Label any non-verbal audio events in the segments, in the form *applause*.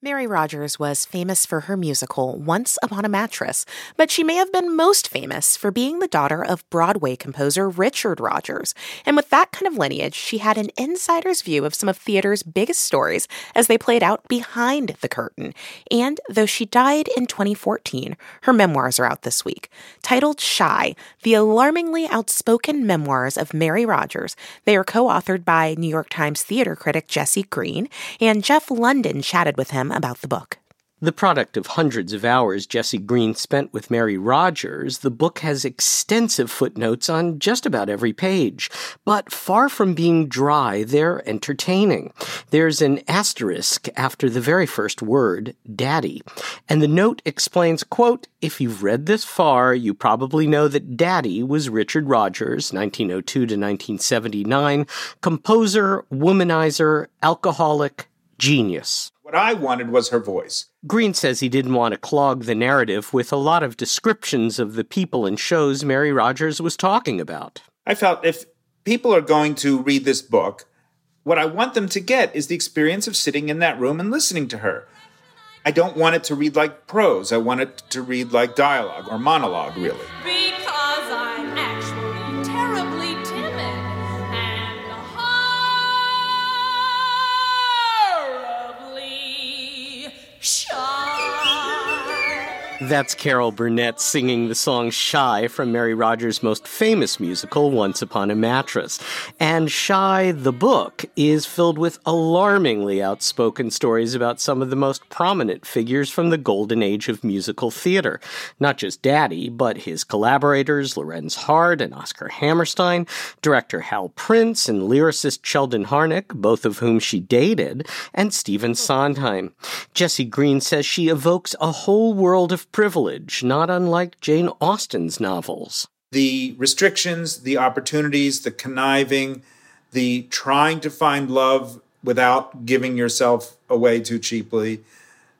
Mary Rodgers was famous for her musical Once Upon a Mattress, but she may have been most famous for being the daughter of Broadway composer Richard Rodgers. And with that kind of lineage, she had an insider's view of some of theater's biggest stories as they played out behind the curtain. And though she died in 2014, her memoirs are out this week. Titled Shy, the alarmingly outspoken memoirs of Mary Rodgers, they are co authored by New York Times theater critic Jesse Green, and Jeff Lunden chatted with him about the book. The product of hundreds of hours Jesse Green spent with Mary Rodgers, the book has extensive footnotes on just about every page. But far from being dry, they're entertaining. There's an asterisk after the very first word, daddy. And the note explains, quote, if you've read this far, you probably know that daddy was Richard Rodgers, 1902 to 1979, composer, womanizer, alcoholic, genius. What I wanted was her voice. Green says he didn't want to clog the narrative with a lot of descriptions of the people and shows Mary Rodgers was talking about. I felt if people are going to read this book, what I want them to get is the experience of sitting in that room and listening to her. I don't want it to read like prose. I want it to read like dialogue or monologue, really. That's Carol Burnett singing the song Shy from Mary Rodgers' most famous musical, Once Upon a Mattress. And Shy, the book, is filled with alarmingly outspoken stories about some of the most prominent figures from the golden age of musical theater. Not just Daddy, but his collaborators, Lorenz Hart and Oscar Hammerstein, director Hal Prince and lyricist Sheldon Harnick, both of whom she dated, and Stephen Sondheim. Jesse Green says she evokes a whole world of privilege, not unlike Jane Austen's novels. The restrictions, the opportunities, the conniving, the trying to find love without giving yourself away too cheaply,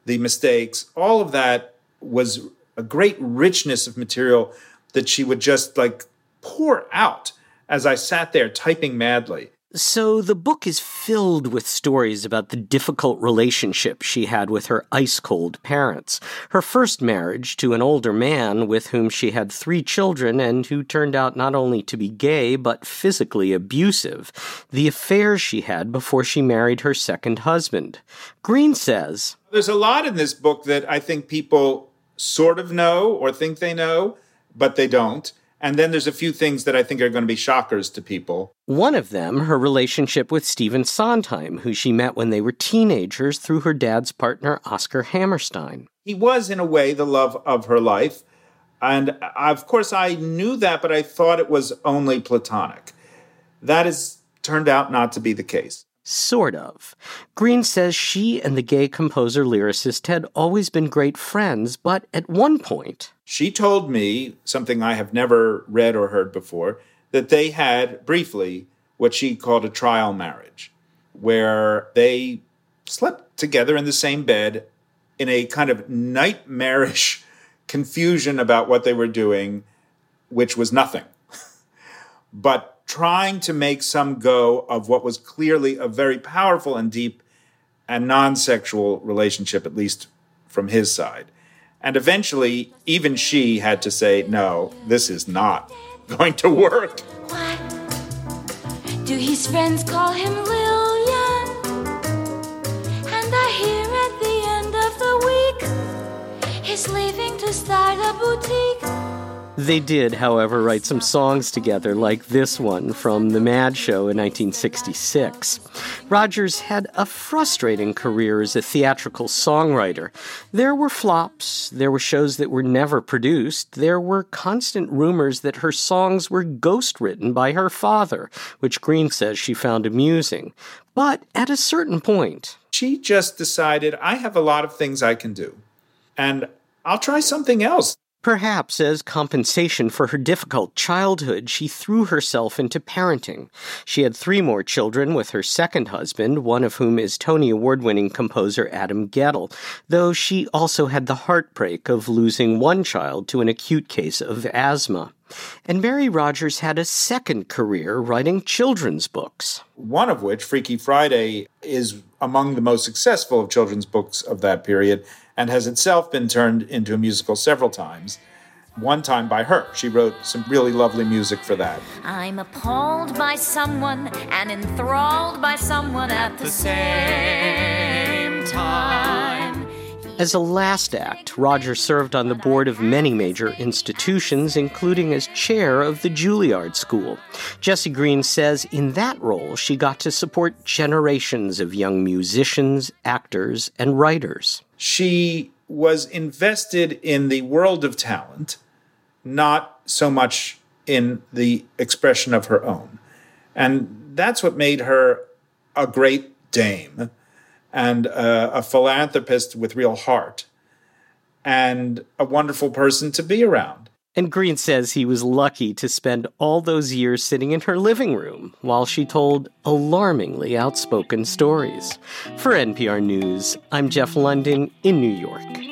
the mistakes, all of that was a great richness of material that she would just like pour out as I sat there typing madly. So the book is filled with stories about the difficult relationship she had with her ice cold parents. Her first marriage to an older man with whom she had three children and who turned out not only to be gay but physically abusive. The affairs she had before she married her second husband. Green says There's a lot in this book that I think people sort of know or think they know, but they don't. And then there's a few things that I think are going to be shockers to people. One of them, her relationship with Stephen Sondheim, who she met when they were teenagers through her dad's partner, Oscar Hammerstein. He was, in a way, the love of her life. And uh, of course, I knew that, but I thought it was only platonic. That has turned out not to be the case. Sort of. Green says she and the gay composer lyricist had always been great friends, but at one point. She told me something I have never read or heard before that they had briefly what she called a trial marriage, where they slept together in the same bed in a kind of nightmarish *laughs* confusion about what they were doing, which was nothing. But trying to make some go of what was clearly a very powerful and deep and non sexual relationship, at least from his side. And eventually, even she had to say, no, this is not *laughs* going to work. What do his friends call him Lillian? And I hear at the end of the week, he's leaving to start a boutique. They did, however, write some songs together, like this one from The Mad Show in 1966. Rodgers had a frustrating career as a theatrical songwriter. There were flops, there were shows that were never produced, there were constant rumors that her songs were ghost written by her father, which Green says she found amusing. But at a certain point, she just decided, I have a lot of things I can do, and I'll try something else. Perhaps as compensation for her difficult childhood, she threw herself into parenting. She had three more children with her second husband, one of whom is Tony Award winning composer Adam Guettel, though she also had the heartbreak of losing one child to an acute case of asthma. And Mary Rodgers had a second career writing children's books. One of which, Freaky Friday, is among the most successful of children's books of that period and has itself been turned into a musical several times. One time by her. She wrote some really lovely music for that. I'm appalled by someone and enthralled by someone at the same time. As a last act, Roger served on the board of many major institutions, including as chair of the Juilliard School. Jesse Green says in that role, she got to support generations of young musicians, actors, and writers. She was invested in the world of talent, not so much in the expression of her own. And that's what made her a great dame and uh, a philanthropist with real heart and a wonderful person to be around. And Green says he was lucky to spend all those years sitting in her living room while she told alarmingly outspoken stories. For NPR News, I'm Jeff Lunden in New York.